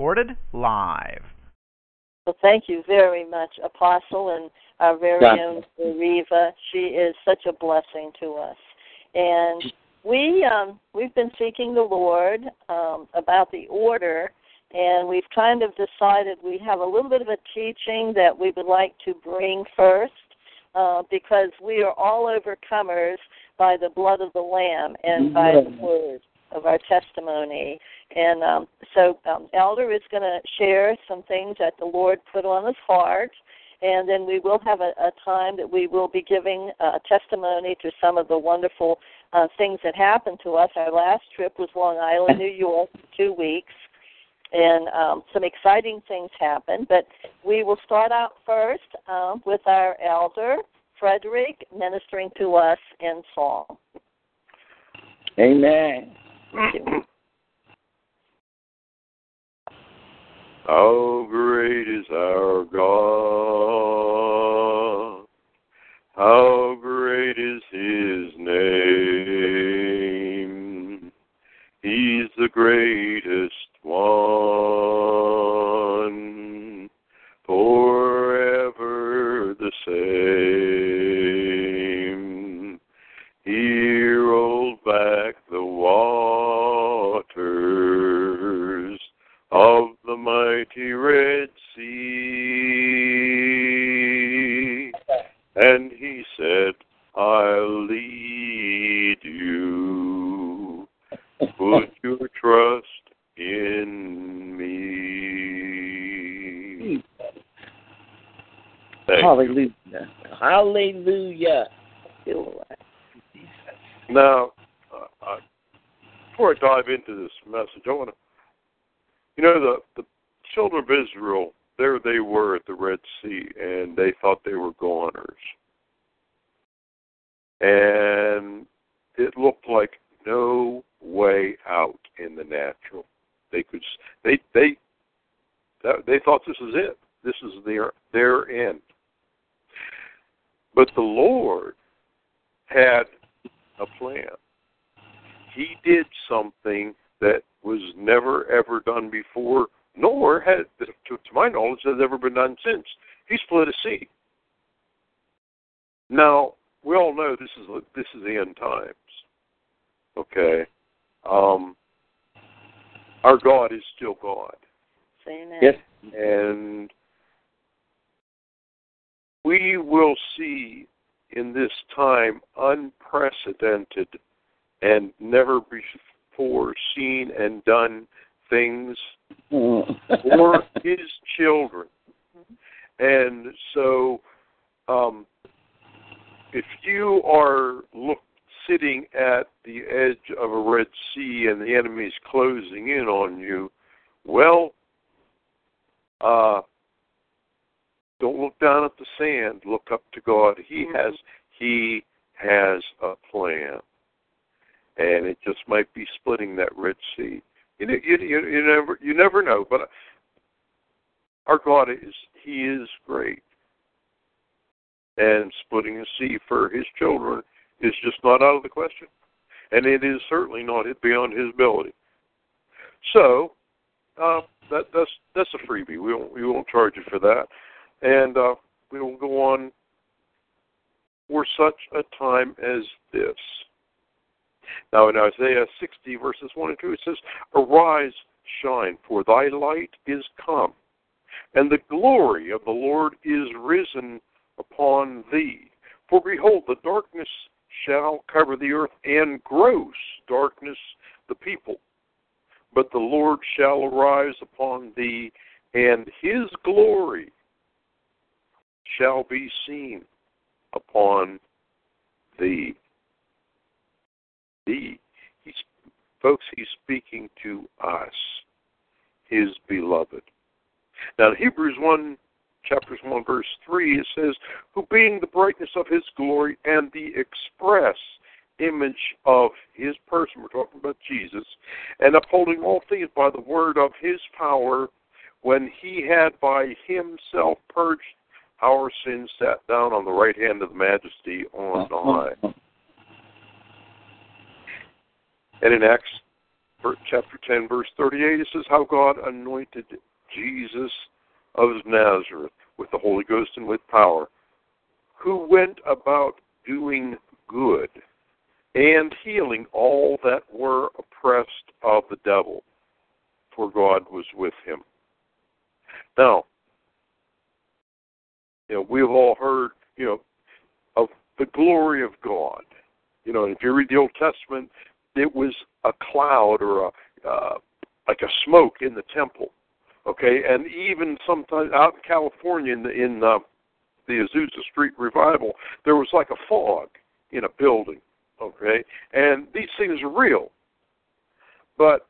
Recorded live. Well, thank you very much, Apostle, and our very own Riva. She is such a blessing to us, and we um, we've been seeking the Lord um, about the order, and we've kind of decided we have a little bit of a teaching that we would like to bring first, uh, because we are all overcomers by the blood of the Lamb and by the word of our testimony. And um, so, um, Elder is going to share some things that the Lord put on his heart. And then we will have a, a time that we will be giving a testimony to some of the wonderful uh, things that happened to us. Our last trip was Long Island, New York, two weeks, and um, some exciting things happened. But we will start out first um, with our elder, Frederick, ministering to us in song. Amen. How great is our God? How great is his name? He's the greatest one, forever the same. He rolled back the waters of the mighty Red Sea. And he said, I'll lead you. Put your trust in me. Thank Hallelujah. Hallelujah. Now, uh, uh, before I dive into this message, I want to, you know, the the children of Israel, there they were at the Red Sea, and they thought they were goners, and it looked like no way out in the natural. They could, they they they thought this is it. This is their their end. But the Lord had a plan. He did something that was never ever done before, nor had, to, to my knowledge, has ever been done since. He split a sea. Now we all know this is this is the end times. Okay, um, our God is still God. Amen. Yes. And we will see in this time unprecedented and never before seen and done things for his children. And so, um, if you are look, sitting at the edge of a Red Sea and the enemy's closing in on you, well, uh, don't look down at the sand. Look up to God. He Mhm. has He has a plan, and it just might be splitting that Red Sea. You you, you never you never know. But our God is He is great, and splitting the sea for His children is just not out of the question, and it is certainly not beyond His ability. So. Uh, that that's that's a freebie. We won't we won't charge you for that, and uh, we will go on for such a time as this. Now in Isaiah 60 verses 1 and 2 it says, "Arise, shine, for thy light is come, and the glory of the Lord is risen upon thee. For behold, the darkness shall cover the earth, and gross darkness the people." but the Lord shall arise upon thee, and his glory shall be seen upon thee. Thee. Folks, he's speaking to us, his beloved. Now, Hebrews 1, chapters 1, verse 3, it says, Who being the brightness of his glory and the express image of his person, we're talking about Jesus, and upholding all things by the word of his power, when he had by himself purged our sins, sat down on the right hand of the majesty on high. And in Acts chapter 10, verse 38, it says, How God anointed Jesus of Nazareth with the Holy Ghost and with power, who went about doing good and healing all that were oppressed of the devil, for God was with him. Now, you know, we've all heard, you know, of the glory of God. You know, if you read the Old Testament, it was a cloud or a uh, like a smoke in the temple. Okay, and even sometimes out in California in the, in uh, the Azusa Street revival, there was like a fog in a building. Okay, and these things are real, but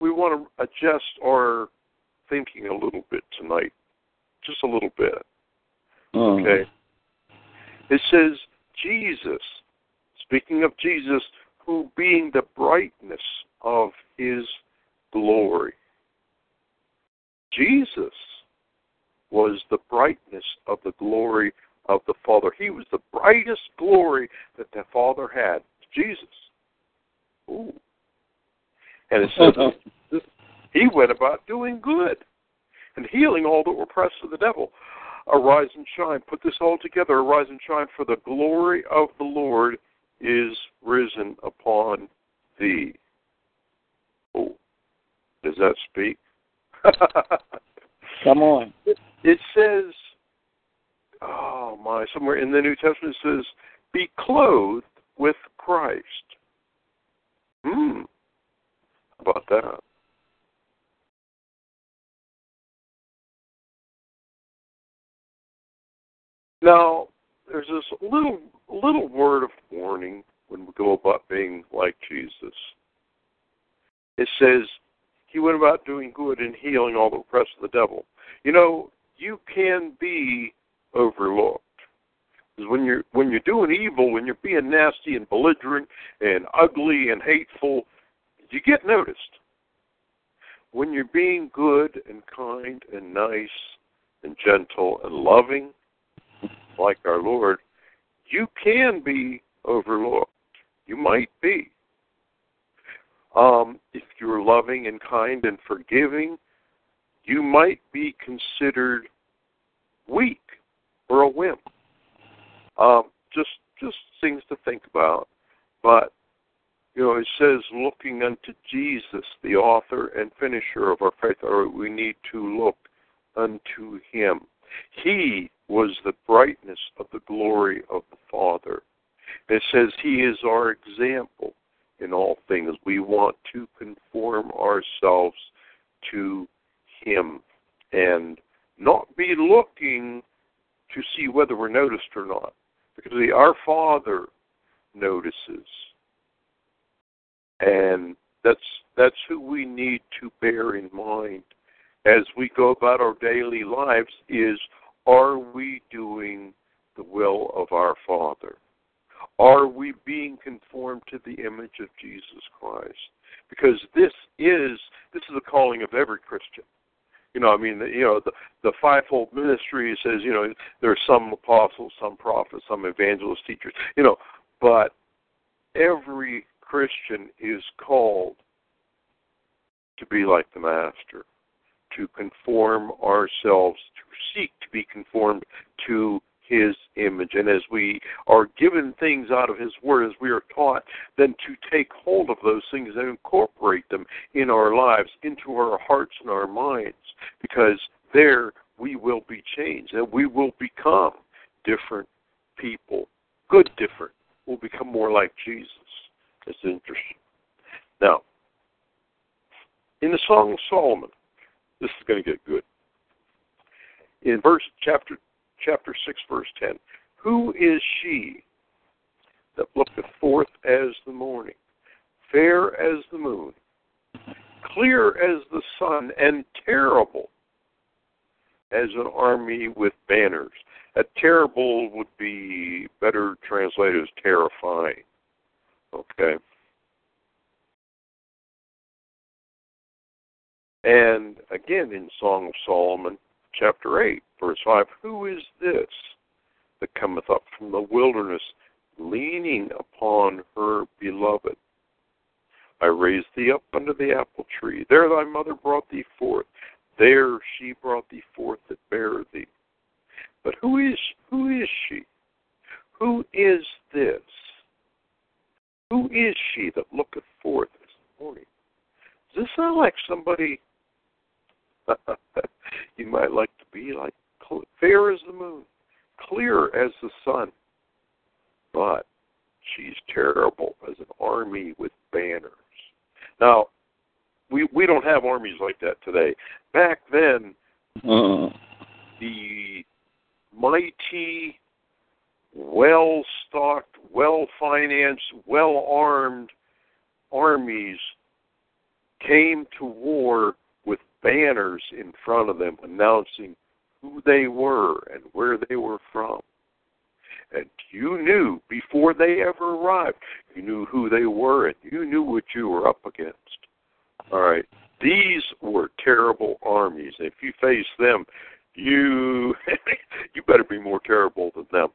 we want to adjust our thinking a little bit tonight, just a little bit. Oh. Okay, it says Jesus Speaking of Jesus, who being the brightness of his glory. Jesus was the brightness of the glory of the Father. He was the brightest glory that the Father had. Jesus. Ooh. And it says he went about doing good and healing all that were oppressed of the devil. Arise and shine. Put this all together. Arise and shine, for the glory of the Lord is risen upon thee. Oh, does that speak? Come on. It says, oh my, somewhere in the New Testament it says, be clothed with Christ. Hmm. How about that? Now, there's this little little word of warning when we go about being like Jesus. It says he went about doing good and healing all the oppressed of the devil. You know, you can be overlooked. Because when you're when you're doing evil, when you're being nasty and belligerent and ugly and hateful, you get noticed. When you're being good and kind and nice and gentle and loving, like our Lord, you can be overlooked. You might be. Um, if you're loving and kind and forgiving, you might be considered weak or a wimp. Um, just just things to think about. But you know, it says looking unto Jesus, the author and finisher of our faith, or we need to look unto him. He was the brightness of the glory of the Father. It says He is our example in all things. We want to conform ourselves to Him and not be looking to see whether we're noticed or not. Because our Father notices. And that's that's who we need to bear in mind as we go about our daily lives is are we doing the will of our Father? Are we being conformed to the image of Jesus Christ? Because this is this is the calling of every Christian. You know, I mean, you know, the the fivefold ministry says, you know, there are some apostles, some prophets, some evangelists, teachers. You know, but every Christian is called to be like the Master to conform ourselves, to seek to be conformed to his image. And as we are given things out of his word, as we are taught, then to take hold of those things and incorporate them in our lives, into our hearts and our minds, because there we will be changed and we will become different people. Good different. We'll become more like Jesus. It's interesting. Now, in the Song of Solomon, this is going to get good. In verse chapter chapter six, verse ten, who is she that looketh forth as the morning, fair as the moon, clear as the sun, and terrible as an army with banners. A terrible would be better translated as terrifying. Okay. And again in Song of Solomon, chapter 8, verse 5 Who is this that cometh up from the wilderness, leaning upon her beloved? I raised thee up under the apple tree. There thy mother brought thee forth. There she brought thee forth that bare thee. But who is who is she? Who is this? Who is she that looketh forth this morning? Does this sound like somebody you might like to be like fair as the moon, clear as the sun, but she's terrible as an army with banners. Now, we we don't have armies like that today. Back then, uh. the mighty, well stocked, well financed, well armed armies came to war banners in front of them announcing who they were and where they were from. And you knew before they ever arrived, you knew who they were and you knew what you were up against. All right. These were terrible armies. If you face them, you you better be more terrible than them.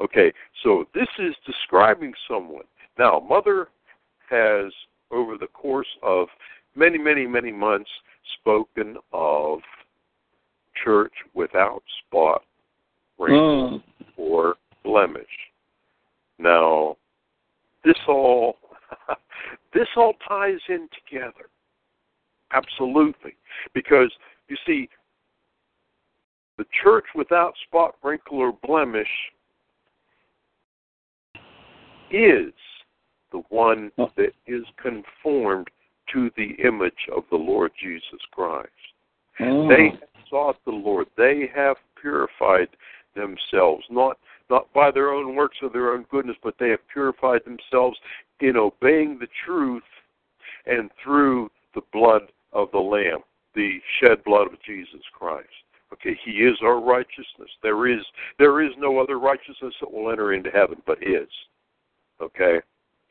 Okay, so this is describing someone. Now, mother has over the course of many, many, many months spoken of church without spot, wrinkle, mm. or blemish. Now, this all this all ties in together. Absolutely. Because you see, the church without spot, wrinkle, or blemish is the one that is conformed to the image of the Lord Jesus Christ. Oh. They sought the Lord. They have purified themselves, not not by their own works or their own goodness, but they have purified themselves in obeying the truth and through the blood of the Lamb, the shed blood of Jesus Christ. Okay, He is our righteousness. There is there is no other righteousness that will enter into heaven but His. Okay,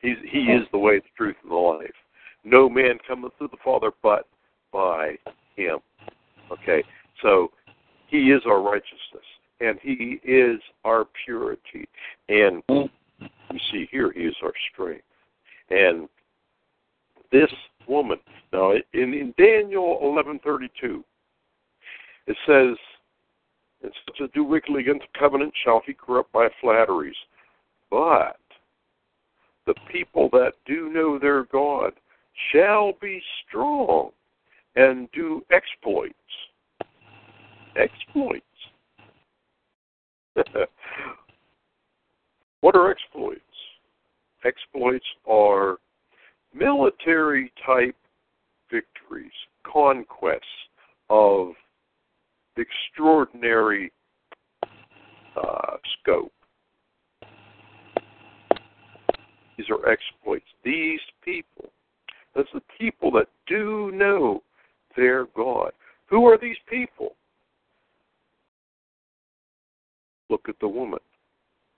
He's He is the way, the truth, and the life. No man cometh to the Father but by Him. Okay, so He is our righteousness, and He is our purity, and you see here He is our strength, and this woman. Now, in, in Daniel 11:32, it says, "And such as do wickedly against the covenant shall he corrupt by flatteries, but the people that do know their God shall be strong and do exploits." Exploits. what are exploits? Exploits are military type victories, conquests of extraordinary uh, scope. These are exploits. These people, that's the people that do know their God. Who are these people? Look at the woman.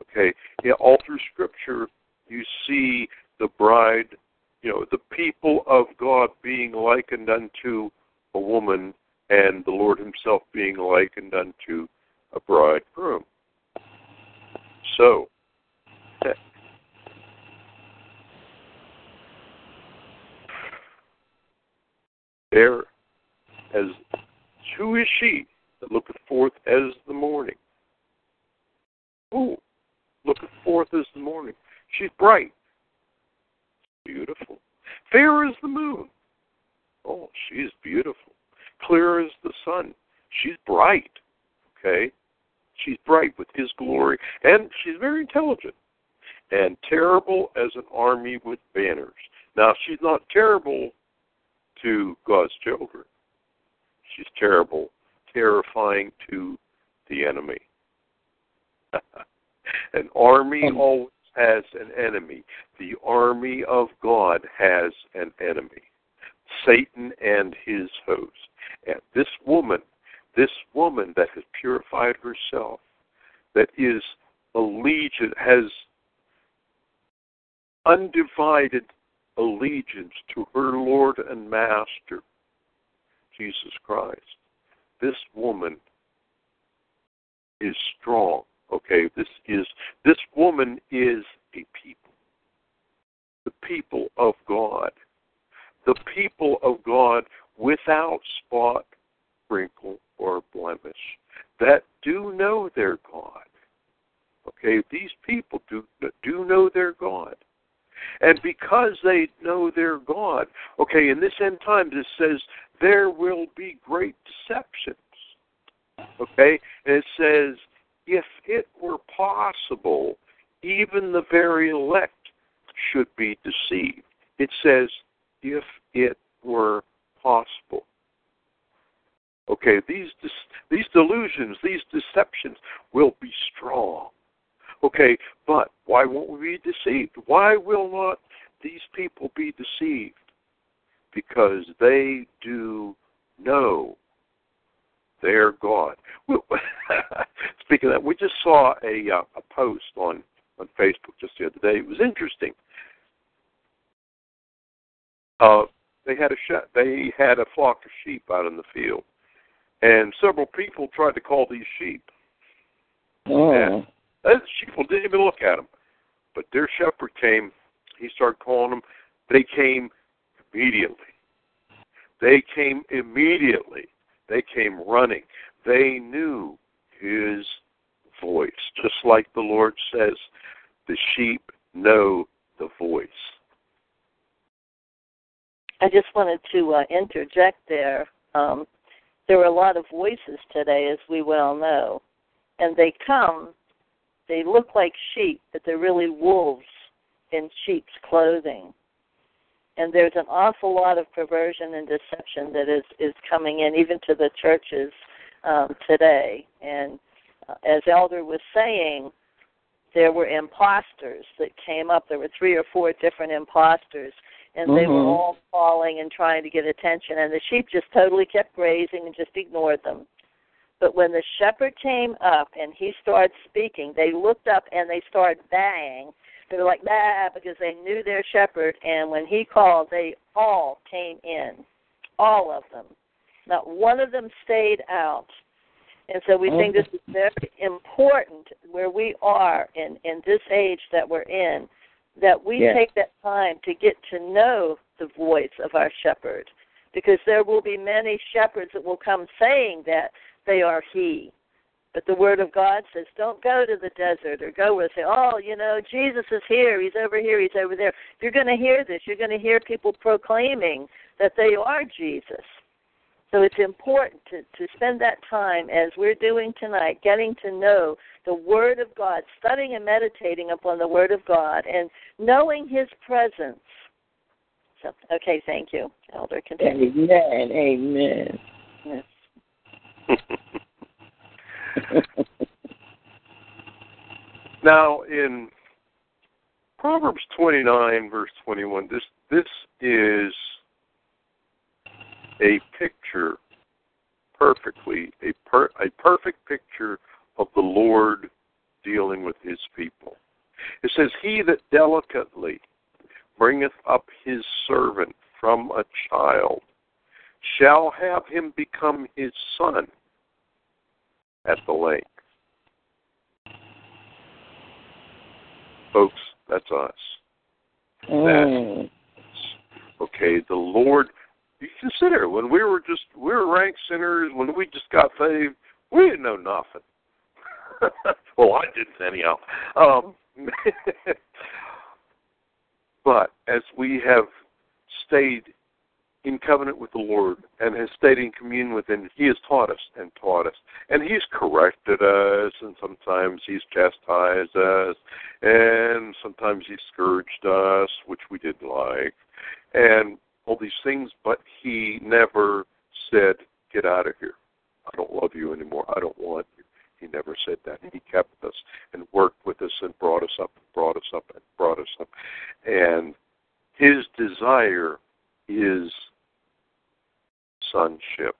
Okay, yeah, all through Scripture, you see the bride, you know, the people of God being likened unto a woman, and the Lord Himself being likened unto a bridegroom. So, there, as who is she that looketh forth as the morning? Who looketh forth as the morning? She's bright beautiful. Fair as the moon. Oh, she's beautiful. Clear as the sun. She's bright. Okay? She's bright with his glory. And she's very intelligent. And terrible as an army with banners. Now, she's not terrible to God's children. She's terrible, terrifying to the enemy. An army um, always has an enemy. The army of God has an enemy. Satan and his host. And this woman, this woman that has purified herself, that is allegiance, has undivided allegiance to her Lord and Master, Jesus Christ. This woman is strong. Okay, this is this woman is a people. The people of God. The people of God without spot, wrinkle, or blemish that do know their God. Okay, these people do do know their God. And because they know their God, okay, in this end times it says there will be great deceptions. Okay? And it says, if it were possible, even the very elect should be deceived. It says, if it were possible. Okay, these these delusions, these deceptions will be strong. Okay, but why won't we be deceived? Why will not these people be deceived? Because they do know their God. Speaking of that, we just saw a uh, a post on on Facebook just the other day. It was interesting. Uh, they had a sh- they had a flock of sheep out in the field, and several people tried to call these sheep. Oh. And the sheep didn't even look at him. but their shepherd came. He started calling them. They came immediately. They came immediately. They came running. They knew his voice, just like the Lord says, the sheep know the voice. I just wanted to uh, interject there. Um, there are a lot of voices today, as we well know, and they come, they look like sheep, but they're really wolves in sheep's clothing. And there's an awful lot of perversion and deception that is is coming in, even to the churches um, today. And uh, as Elder was saying, there were imposters that came up. There were three or four different imposters and they were Mhm. all calling and trying to get attention and the sheep just totally kept grazing and just ignored them but when the shepherd came up and he started speaking they looked up and they started baying they were like bah because they knew their shepherd. And when he called they all came in all of them. Not one of them stayed out. And so we oh. think this is very important where we are in in this age that we're in that we Yes. take that time to get to know the voice of our shepherd. Because there will be many shepherds that will come saying that they are he but the word of god says don't go to the desert or go where they say oh you know jesus is here he's over here he's over there you're going to hear this you're going to hear people proclaiming that they are jesus so it's important to, to spend that time as we're doing tonight, getting to know the Word of God, studying and meditating upon the Word of God, and knowing His presence. So, okay, thank you, Elder. Continue. Amen. Amen. Yes. now, in Proverbs 29, verse 21, this this is a picture perfectly a per, a perfect picture of the Lord dealing with His people. It says, "He that delicately bringeth up his servant from a child shall have him become his son at the lake. Folks, that's us. Mm. Okay, the Lord. You consider when we were just we were rank sinners when we just got saved, we didn't know nothing. well, I didn't anyhow. Um, but as we have stayed in covenant with the Lord and has stayed in communion with Him, He has taught us and taught us, and He's corrected us, and sometimes He's chastised us, and sometimes He's scourged us, which we didn't like, and all these things. But He never said, "Get out of here. I don't love you anymore. I don't want you." He never said that. He kept us and worked with us and brought us up, and brought us up, and brought us up. And his desire is sonship,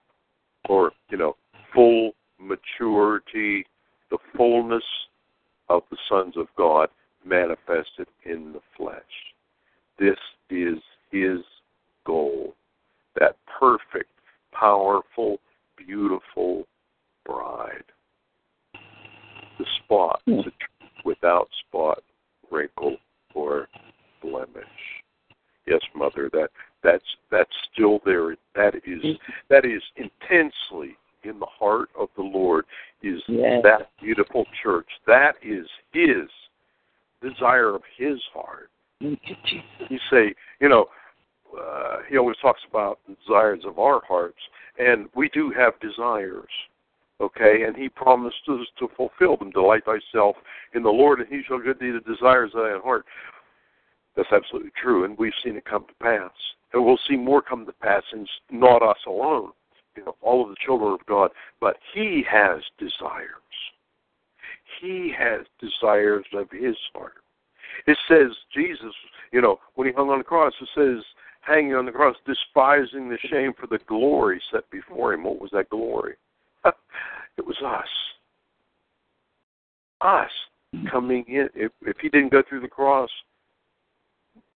or, you know, full maturity, the fullness of the sons of God manifested in the flesh. This is his goal. That perfect, powerful, beautiful bride. The spot, Hmm. without spot, wrinkle, or blemish. Yes, mother, that that's that's still there. That is that is intensely in the heart of the Lord is Yes. that beautiful church. That is his desire of his heart. You say, you know, uh, he always talks about the desires of our hearts, and we do have desires, okay? And he promised us to fulfill them. Delight thyself in the Lord, and he shall give thee the desires of thy heart. That's absolutely true, and we've seen it come to pass. And we'll see more come to pass, and not us alone, you know, all of the children of God, but he has desires. He has desires of his heart. It says Jesus, you know, when he hung on the cross, it says hanging on the cross, despising the shame for the glory set before him. What was that glory? it was us. Us hmm. coming in. If, if he didn't go through the cross,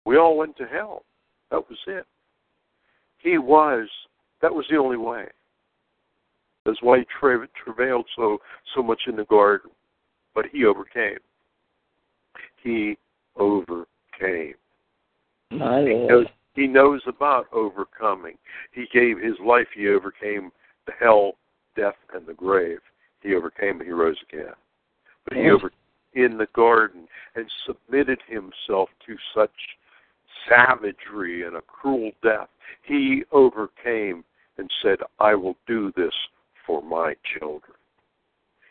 we all went to hell. That was it. He was. That was the only way. That's why he tra- travailed so so much in the garden, but he overcame. He overcame. My He Lord. knows, he knows about overcoming. He gave his life. He overcame the hell, death, and the grave. He overcame and he rose again. But he over in the garden and submitted himself to such savagery and a cruel death. He overcame and said, I will do this for my children.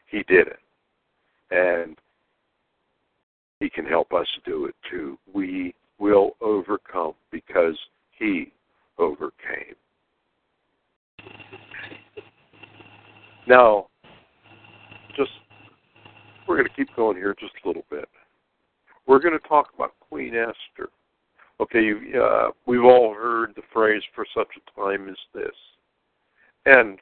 He did it. And he can help us do it too. We will overcome because he overcame. Now, just we're going to keep going here just a little bit. We're going to talk about Queen Esther. Okay, you, uh, we've all heard the phrase "for such a time as this," and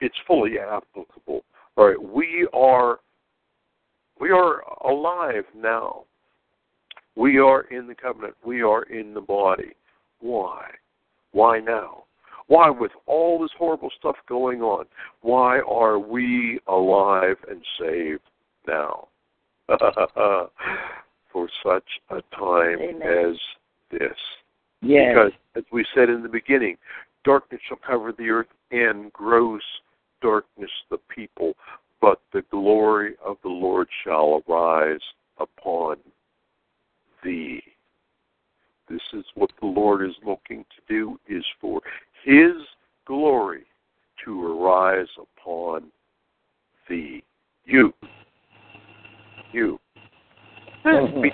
it's fully applicable. All right, we are we are alive now. We are in the covenant. We are in the body. Why? Why now? Why, with all this horrible stuff going on, why are we alive and saved now? For such a time Amen. as this. Yes. Because, as we said in the beginning, darkness shall cover the earth and gross darkness the people, but the glory of the Lord shall arise upon thee. This is what the Lord is looking to do, is for his glory to arise upon thee. You. You. And, Mhm. me.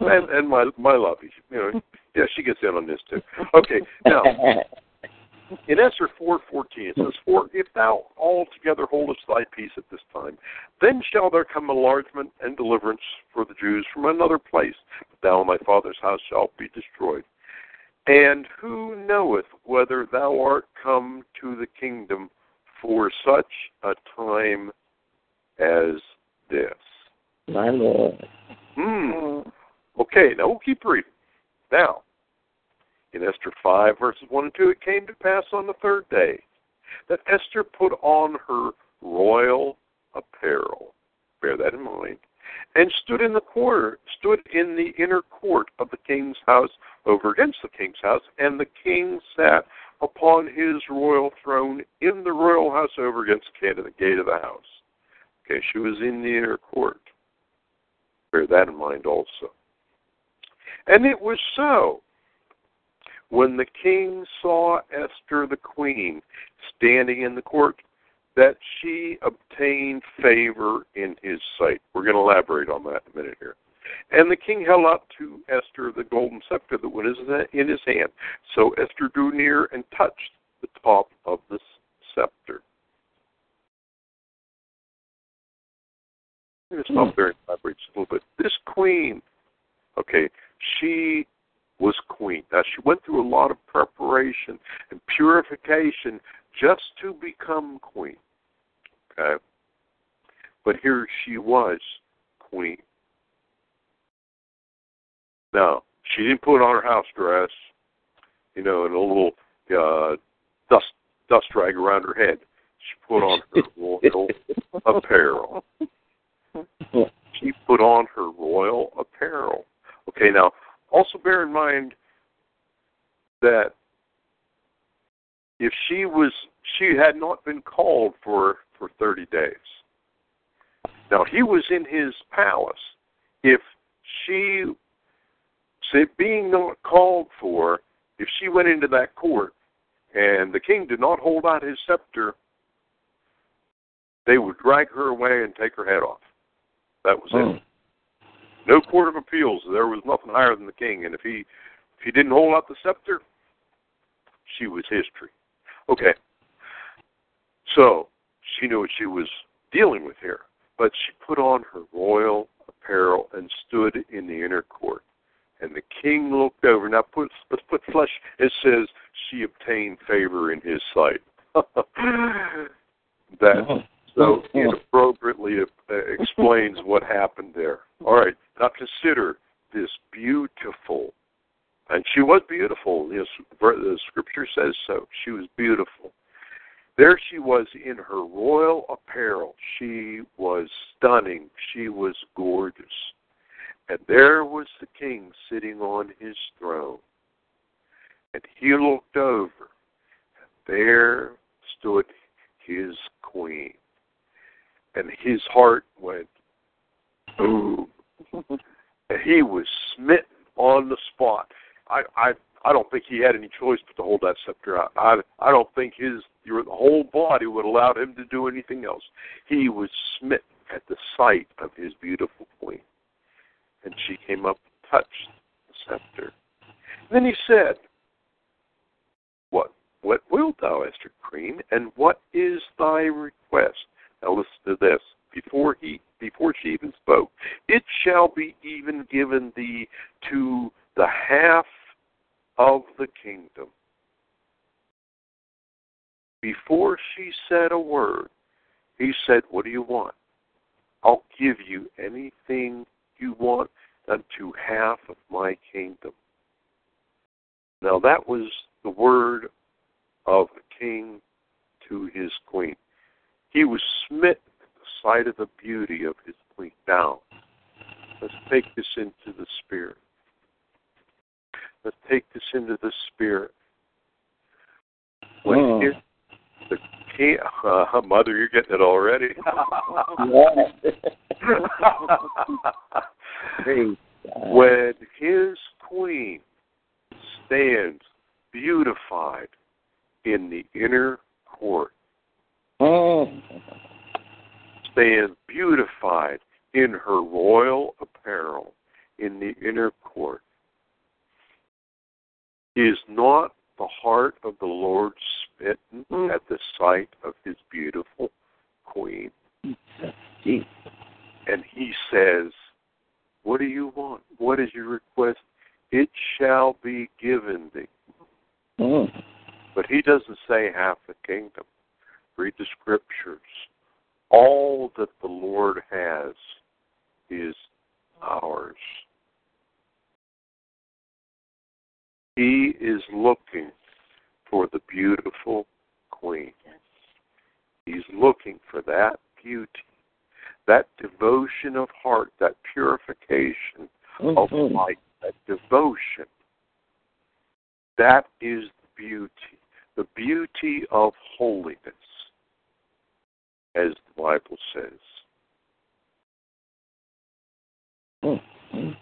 And, and my my lovey. You know, yeah, she gets in on this too. Okay, now in Esther four fourteen it says, For if thou altogether holdest thy peace at this time, then shall there come enlargement and deliverance for the Jews from another place, but thou and thy father's house shalt be destroyed. And who knoweth whether thou art come to the kingdom for such a time as this? My Lord. Hmm. Okay, now we'll keep reading. Now, in Esther 5, verses 1 and 2, it came to pass on the third day that Esther put on her royal apparel. Bear that in mind. And stood in the quarter, stood in the inner court of the king's house over against the king's house, and the king sat upon his royal throne in the royal house over against the gate of the house. Okay, she was in the inner court. Bear that in mind also. And it was so when the king saw Esther the queen standing in the court that she obtained favor in his sight. We're going to elaborate on that in a minute here. And the king held up to Esther the golden scepter that was in his hand. So Esther drew near and touched the top of the scepter. Let me stop there and elaborate a little bit. This queen, okay, she was queen. Now she went through a lot of preparation and purification just to become queen. Okay. But here she was queen. Now, she didn't put on her house dress, you know, and a little uh dust dust rag around her head. She put on her royal apparel. She put on her royal apparel. Okay, now also bear in mind that if she was she had not been called for for 30 days. Now he was in his palace. If she say being not called for, if she went into that court and the king did not hold out his scepter, they would drag her away and take her head off. That was Oh. it. Hmm. No court of appeals. There was nothing higher than the king, and if he if he didn't hold out the scepter, she was history. Okay. So she knew what she was dealing with here, but she put on her royal apparel and stood in the inner court. And the king looked over. Now, put, let's put flesh. It says she obtained favor in his sight. that. So Oh. inappropriately uh, explains what happened there. All right, now consider this beautiful, and she was beautiful. Yes, the scripture says so. She was beautiful. There she was in her royal apparel. She was stunning. She was gorgeous. And there was the king sitting on his throne. And he looked over. And there stood his queen. And his heart went boom. and he was smitten on the spot. I, I I don't think he had any choice but to hold that scepter out. I I don't think his your the whole body would allow him to do anything else. He was smitten at the sight of his beautiful queen. And she came up and touched the scepter. And then he said, What what wilt thou, Esther Queen, and what is thy request? Now listen to this. Before he before she even spoke, it shall be even given thee to the half of the kingdom. Before she said a word, he said, What do you want? I'll give you anything you want unto half of my kingdom. Now that was the word of the king to his queen. He was smitten at the sight of the beauty of his queen. Now, let's take this into the spirit. Let's take this into the spirit. When Oh. his, the king, uh, mother, you're getting it already. Yes. Praise God. when his queen stands beautified in the inner court, Oh. stands beautified in her royal apparel in the inner court, is not the heart of the Lord smitten Mm. at the sight of his beautiful queen? And he says, What do you want? What is your request? It shall be given thee. Oh. But he doesn't say half the kingdom. Read the scriptures. All that the Lord has is ours. He is looking for the beautiful queen. He's looking for that beauty, that devotion of heart, that purification of Mhm. life, that devotion. That is the beauty, the beauty of holiness, as the Bible says. Mhm.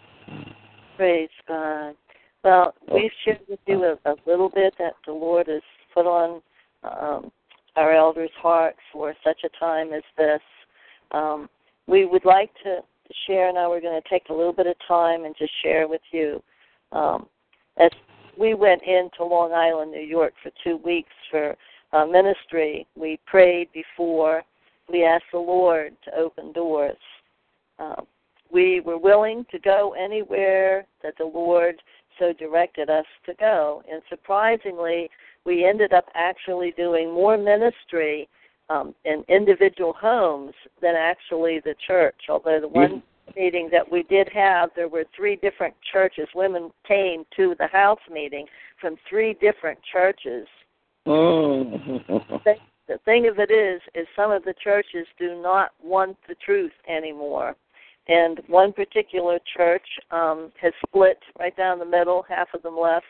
Praise God. Well, we've shared with you a, a little bit that the Lord has put on um, our elders' hearts for such a time as this. Um, we would like to share now. We're going to take a little bit of time and just share with you. Um, as we went into Long Island, New York for two weeks for uh, ministry, we prayed before. We asked the Lord to open doors. uh, we were willing to go anywhere that the Lord so directed us to go. And surprisingly, we ended up actually doing more ministry um, in individual homes than actually the church. Although the one mm-hmm. meeting that we did have, there were three different churches. Women came to the house meeting from three different churches. Mm-hmm. The thing of it is, is some of the churches do not want the truth anymore. And one particular church um, has split right down the middle, half of them left.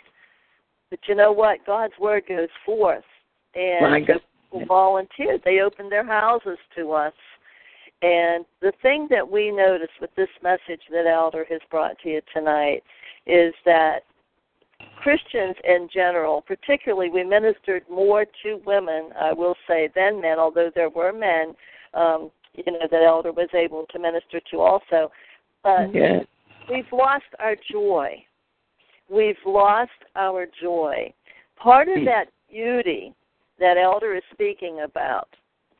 But you know what? God's word goes forth. And people volunteered. They opened their houses to us. And the thing that we notice with this message that Elder has brought to you tonight is that Christians in general, particularly, we ministered more to women, I will say, than men, although there were men, um, you know, that Elder was able to minister to also. But yeah. we've lost our joy. We've lost our joy. Part of that beauty that Elder is speaking about,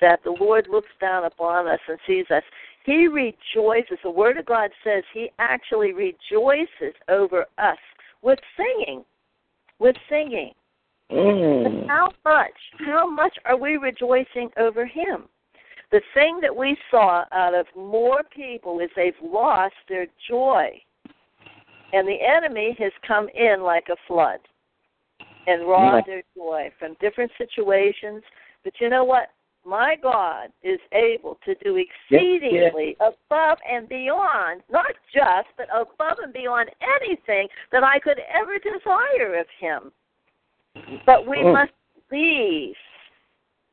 that the Lord looks down upon us and sees us, he rejoices. The Word of God says he actually rejoices over us with singing. With singing. Mm. How much? How much are we rejoicing over him? The thing that we saw out of more people is they've lost their joy. And the enemy has come in like a flood and robbed their joy from different situations. But you know what? My God is able to do exceedingly yes, yes. above and beyond, not just, but above and beyond anything that I could ever desire of Him. But we mm. must believe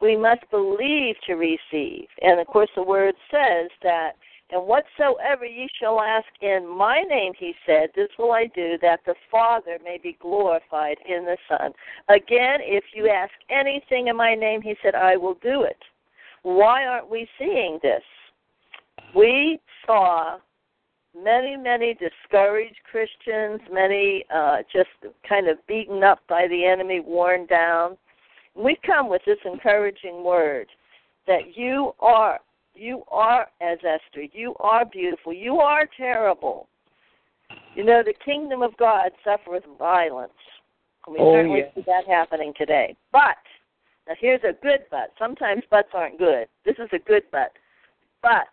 we must believe to receive. And of course, the word says that, and whatsoever ye shall ask in my name, he said, this will I do, that the Father may be glorified in the Son. Again, if you ask anything in my name, he said, I will do it. Why aren't we seeing this? We saw many, many discouraged Christians, many uh, just kind of beaten up by the enemy, worn down we come with this encouraging word that you are you are as Esther, you are beautiful, you are terrible. You know, the kingdom of God suffereth violence. And we oh, certainly yes. see that happening today. But now here's a good but. Sometimes buts aren't good. This is a good but. But,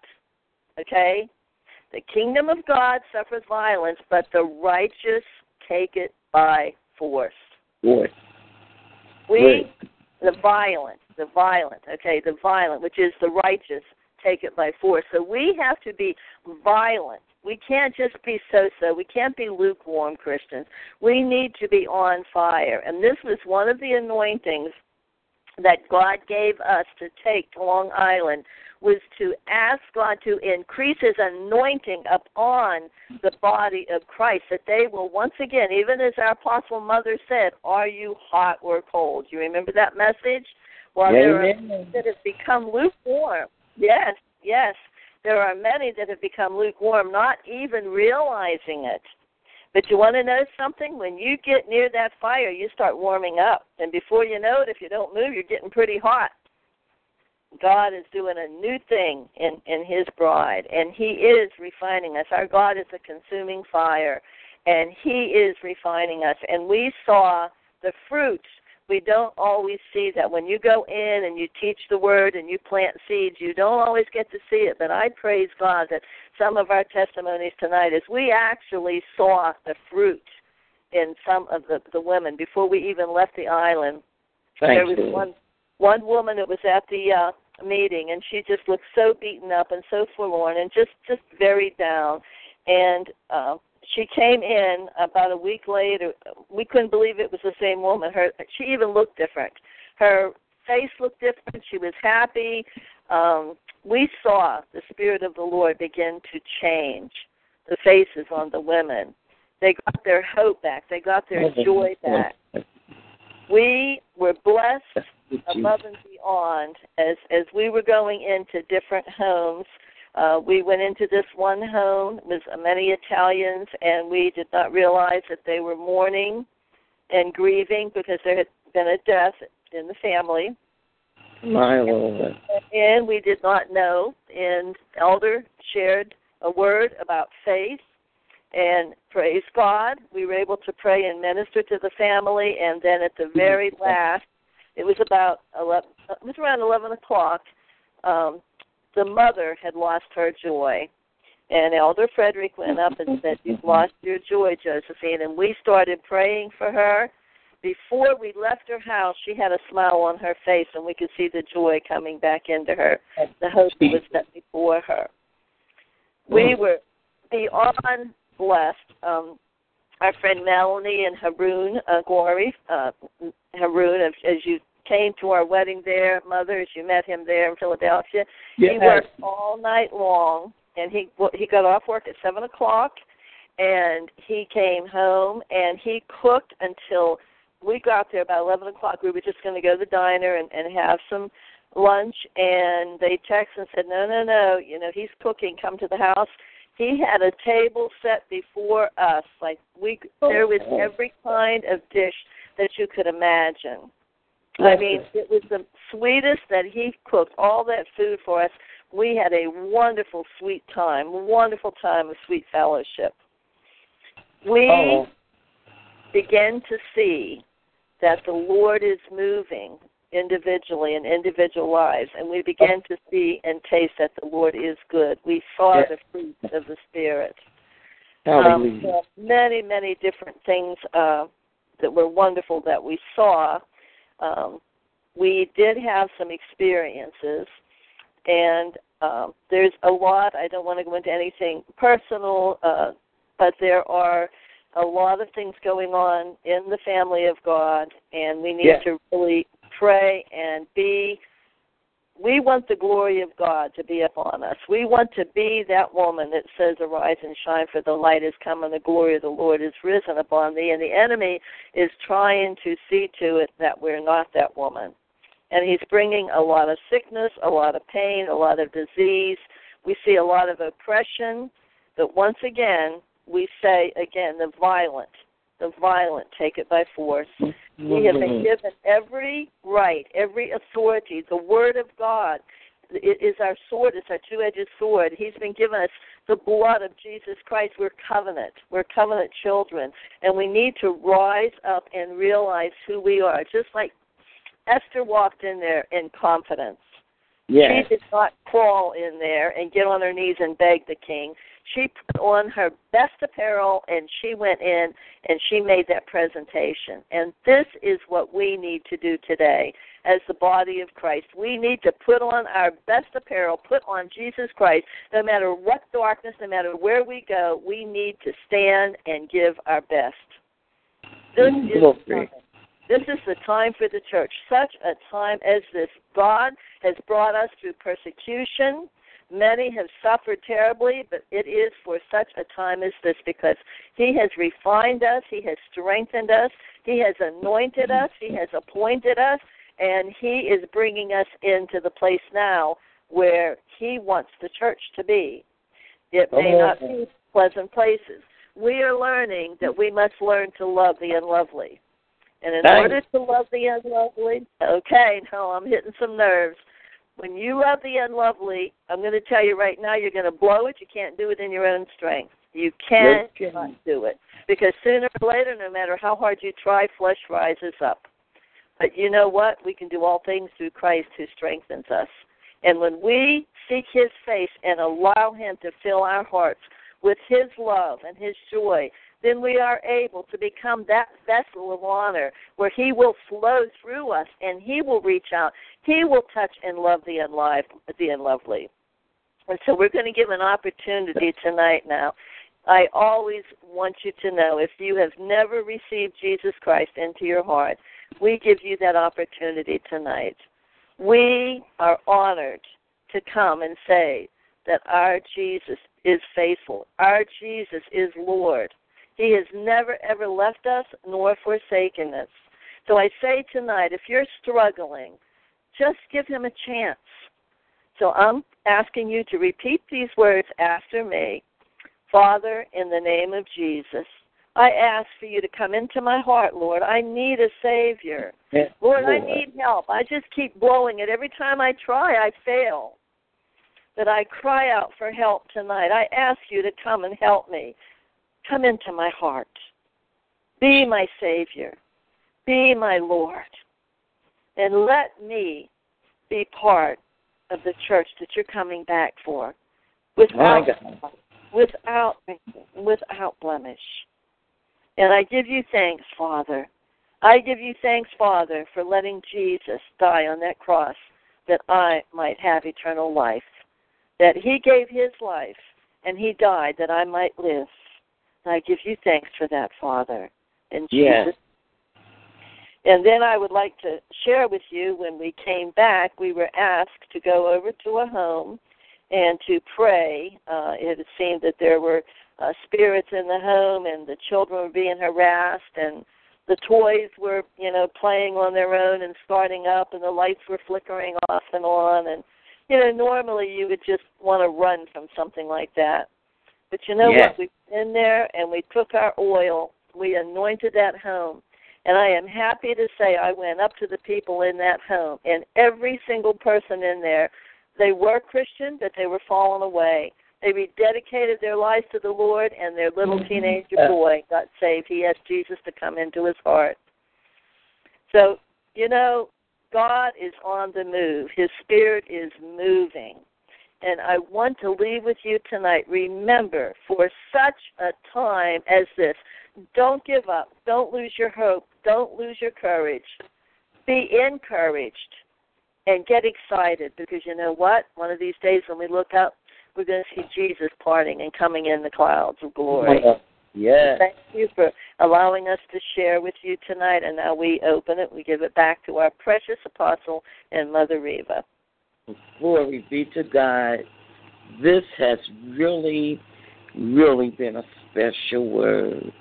okay, the kingdom of God suffers violence, but the righteous take it by force. Force. We, the violent, the violent, okay, the violent, which is the righteous, take it by force. So we have to be violent. We can't just be so so. We can't be lukewarm Christians. We need to be on fire. And this was one of the anointings that God gave us to take to Long Island was to ask God to increase his anointing upon the body of Christ, that they will once again, even as our apostle mother said, Are you hot or cold? You remember that message? Well, there are that have become lukewarm. Yes, yes. There are many that have become lukewarm, not even realizing it. But you want to know something? When you get near that fire, you start warming up. And before you know it, if you don't move, you're getting pretty hot. God is doing a new thing in, in His bride, and He is refining us. Our God is a consuming fire, and He is refining us. And we saw the fruits. We don't always see that. When you go in and you teach the word and you plant seeds, you don't always get to see it. But I praise God that some of our testimonies tonight is we actually saw the fruit in some of the, the women before we even left the island. Thank there was you. one one woman that was at the uh, meeting, and she just looked so beaten up and so forlorn and just just very down. And uh, she came in about a week later. We couldn't believe it was the same woman. Her she even looked different. Her face looked different. She was happy. Um, we saw the spirit of the Lord begin to change the faces on the women. They got their hope back. They got their joy back. We were blessed above and beyond as as we were going into different homes. Uh, we went into this one home it was many Italians, and we did not realize that they were mourning and grieving because there had been a death in the family. My Lord. And we did not know. And Elder shared a word about faith. And praise God, we were able to pray and minister to the family. And then at the very last, it was about 11, it was around 11 o'clock. Um, the mother had lost her joy. And Elder Frederick went up and said, You've lost your joy, Josephine. And we started praying for her. Before we left her house, she had a smile on her face, and we could see the joy coming back into her. The hope was set before her. We were beyond blessed. Um, our friend Melanie and Haroon uh, Gori, uh, Haroon, as, as you came to our wedding there, mother, as you met him there in Philadelphia, Yes. he worked all night long, and he he got off work at seven o'clock, and he came home and he cooked until we got there about eleven o'clock. We were just going to go to the diner and, and have some lunch, and they texted and said, "No, no, no, you know he's cooking. Come to the house." He had a table set before us, like we oh, there was every kind of dish that you could imagine. I mean, it was the sweetest that he cooked all that food for us. We had a wonderful, sweet time, wonderful time of sweet fellowship. We Oh. begin to see that the Lord is moving individually in individual lives, and we begin to see and taste that the Lord is good. We saw Yes. the fruits of the Spirit. Um, many, many different things uh, that were wonderful that we saw. Um, we did have some experiences, and um, there's a lot. I don't want to go into anything personal, uh, but there are a lot of things going on in the family of God, and we need Yes. to really pray and be we want the glory of God to be upon us. We want to be that woman that says, Arise and shine, for the light is come, and the glory of the Lord is risen upon thee. And the enemy is trying to see to it that we're not that woman. And he's bringing a lot of sickness, a lot of pain, a lot of disease. We see a lot of oppression. But once again, we say, again, the violent, the violent take it by force. We have been given every right, every authority. The Word of God it is our sword. It's our two-edged sword. He's been given us the blood of Jesus Christ. We're covenant. We're covenant children, and we need to rise up and realize who we are. Just like Esther walked in there in confidence. Yes. She did not crawl in there and get on her knees and beg the king. She put on her best apparel and she went in and she made that presentation. And this is what we need to do today as the body of Christ. We need to put on our best apparel, put on Jesus Christ. No matter what darkness, no matter where we go, we need to stand and give our best. This is. This is the time for the church, such a time as this. God has brought us through persecution. Many have suffered terribly, but it is for such a time as this because He has refined us, He has strengthened us, He has anointed us, He has appointed us, and He is bringing us into the place now where He wants the church to be. It may not be pleasant places. We are learning that we must learn to love the unlovely. And in order to love the unlovely, okay, no, I'm hitting some nerves. When you love the unlovely, I'm going to tell you right now, you're going to blow it. You can't do it in your own strength. You can't Okay. do it because sooner or later, no matter how hard you try, flesh rises up. But you know what? We can do all things through Christ who strengthens us. And when we seek His face and allow Him to fill our hearts with His love and His joy, then we are able to become that vessel of honor where He will flow through us and He will reach out. He will touch and love the unlive, the unlovely. And so we're going to give an opportunity tonight now. I always want you to know if you have never received Jesus Christ into your heart, we give you that opportunity tonight. We are honored to come and say that our Jesus is faithful. Our Jesus is Lord. He has never, ever left us nor forsaken us. So I say tonight, if you're struggling, just give him a chance. So I'm asking you to repeat these words after me. Father, in the name of Jesus, I ask for you to come into my heart, Lord. I need a Savior. Yes, Lord, I need help. I just keep blowing it. Every time I try, I fail. that I cry out for help tonight. I ask you to come and help me. Come into my heart. Be my Savior. Be my Lord. And let me be part of the church that you're coming back for without without without blemish. And I give you thanks, Father. I give you thanks, Father, for letting Jesus die on that cross that I might have eternal life. That he gave his life and he died that I might live. I give you thanks for that, Father. In yes. Jesus. And then I would like to share with you when we came back, we were asked to go over to a home and to pray. Uh, it seemed that there were uh, spirits in the home and the children were being harassed and the toys were, you know, playing on their own and starting up and the lights were flickering off and on and you know, normally you would just want to run from something like that. But you know yes. what? We went in there and we took our oil, we anointed that home. And I am happy to say I went up to the people in that home, and every single person in there, they were Christian, but they were falling away. They rededicated their lives to the Lord, and their little Mm-hmm. teenager boy got saved. He asked Jesus to come into his heart. So, you know, God is on the move. His spirit is moving. And I want to leave with you tonight. Remember, for such a time as this, don't give up. Don't lose your hope. Don't lose your courage. Be encouraged and get excited because you know what? One of these days when we look up, we're going to see Jesus parting and coming in the clouds of glory. Yes. Thank you for allowing us to share with you tonight. And now we open it. We give it back to our precious apostle and Mother Reva. Glory be to God. This has really, really been a special word.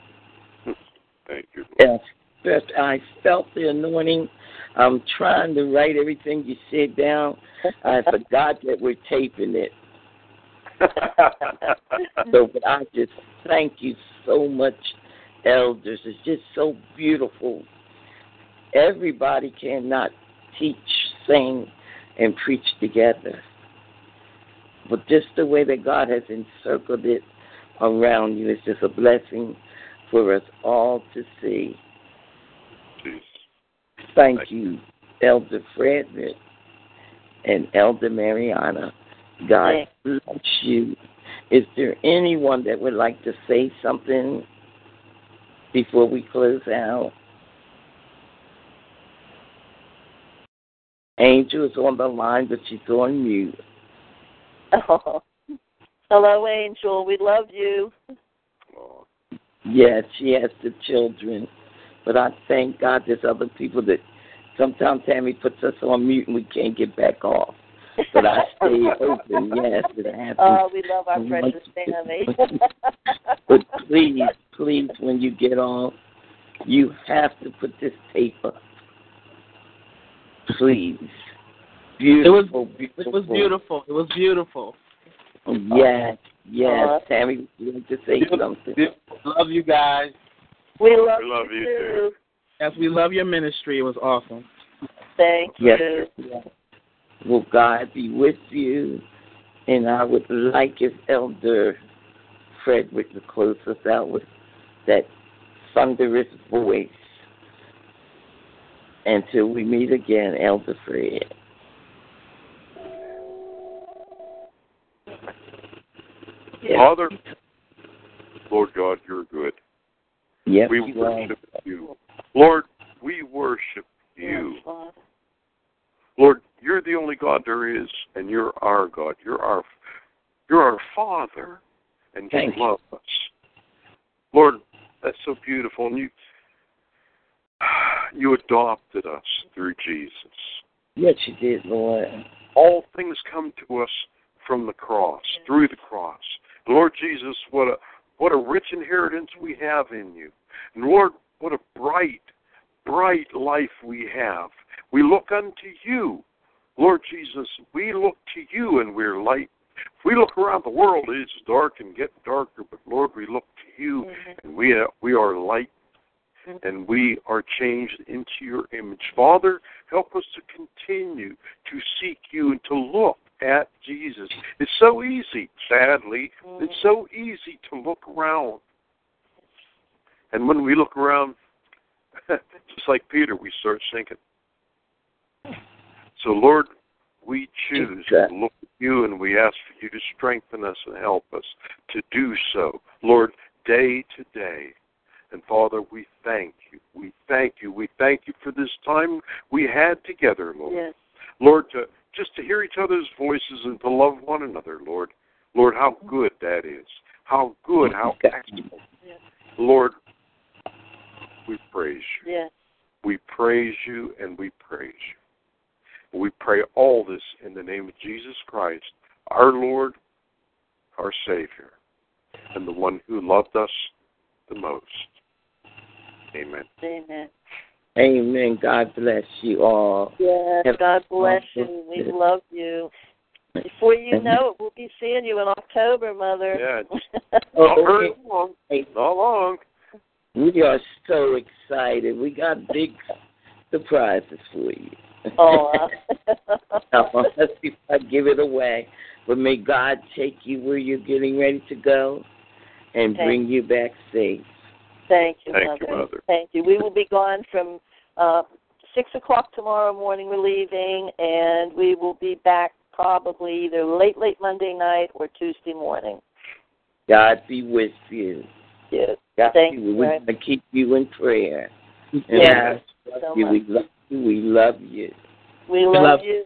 Thank you. Yes. I felt the anointing. I'm trying to write everything you said down. I forgot that we're taping it. So, but I just thank you so much, elders. It's just so beautiful. Everybody cannot teach, sing, and preach together. But just the way that God has encircled it around you is just a blessing for us all to see. Jeez. Thank Thank you, Elder Frederick and Elder Mariana. God Thank bless you. Is there anyone that would like to say something before we close out? Angel is on the line, but she's on mute. Oh. Hello, Angel. We love you. Oh, Yes, she has the children. But I thank God there's other people that sometimes Tammy puts us on mute and we can't get back off. But I stay open, yes, it happens. Oh, we love our precious Tammy. But please, please, when you get off, you have to put this tape up. Please. Beautiful, beautiful. It was beautiful. It was beautiful. Oh, yes, yes. Aw. Tammy, would you like to say something? Love you guys. we love, We love you too. Yes, we love your ministry. It was awesome. Thank Yes. you. yes. Will God be with you? And I would like if Elder Frederick to close us out with that thunderous voice. Until we meet again, Elder Fred. Father, Lord God, you're good. Yes, We you are. worship you. Lord, we worship you. Yes, Lord, you're the only God there is, and you're our God. You're our you're our Father, and Thank you you. love us. Lord, that's so beautiful. And you you adopted us through Jesus. Yes, you did, Lord. All things come to us from the cross, through the cross. Lord Jesus, what a what a rich inheritance we have in you. And Lord, what a bright, bright life we have. We look unto you. Lord Jesus, we look to you and we're light. If we look around the world, it's dark and get darker, but Lord, we look to you Mhm. and we are, we are light and we are changed into your image. Father, help us to continue to seek you and to look at Jesus. It's so easy, sadly, Mhm. it's so easy to look around. And when we look around, just like Peter, we start sinking. So, Lord, we choose to look at you and we ask for you to strengthen us and help us to do so, Lord, day to day. And Father, we thank you. We thank you. We thank you for this time we had together, Lord. Yes. Lord, to just to hear each other's voices and to love one another, Lord. Lord, how good that is. How good, how excellent. Yes. Lord, we praise you. Yes. We praise you and we praise you. We pray all this in the name of Jesus Christ, our Lord, our Savior, and the one who loved us the most. Amen. Amen. Amen. God bless you all. Yes. Have- God bless you. We love you. Before you know it, we'll be seeing you in October, Mother. Yeah. Not very long. Hey, Not long. we are so excited. We got big surprises for you. oh. Now, let's see if I give it away. But may God take you where you're getting ready to go and Thank bring you back safe. Thank you, Thank Mother. you, Mother. Thank you. We will be gone from uh, six o'clock tomorrow morning. We're leaving, and we will be back probably either late, late Monday night or Tuesday morning. God be with you. Yes. God Thank be you, We're going to keep you in prayer. And Yes. we love So you. much. We love you. We love you. We love, love you.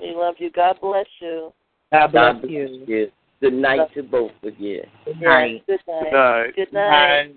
We love you. God bless you. God bless God bless you. you. Good night to both of you. Good Yes. night. Good night. Good night. Good night.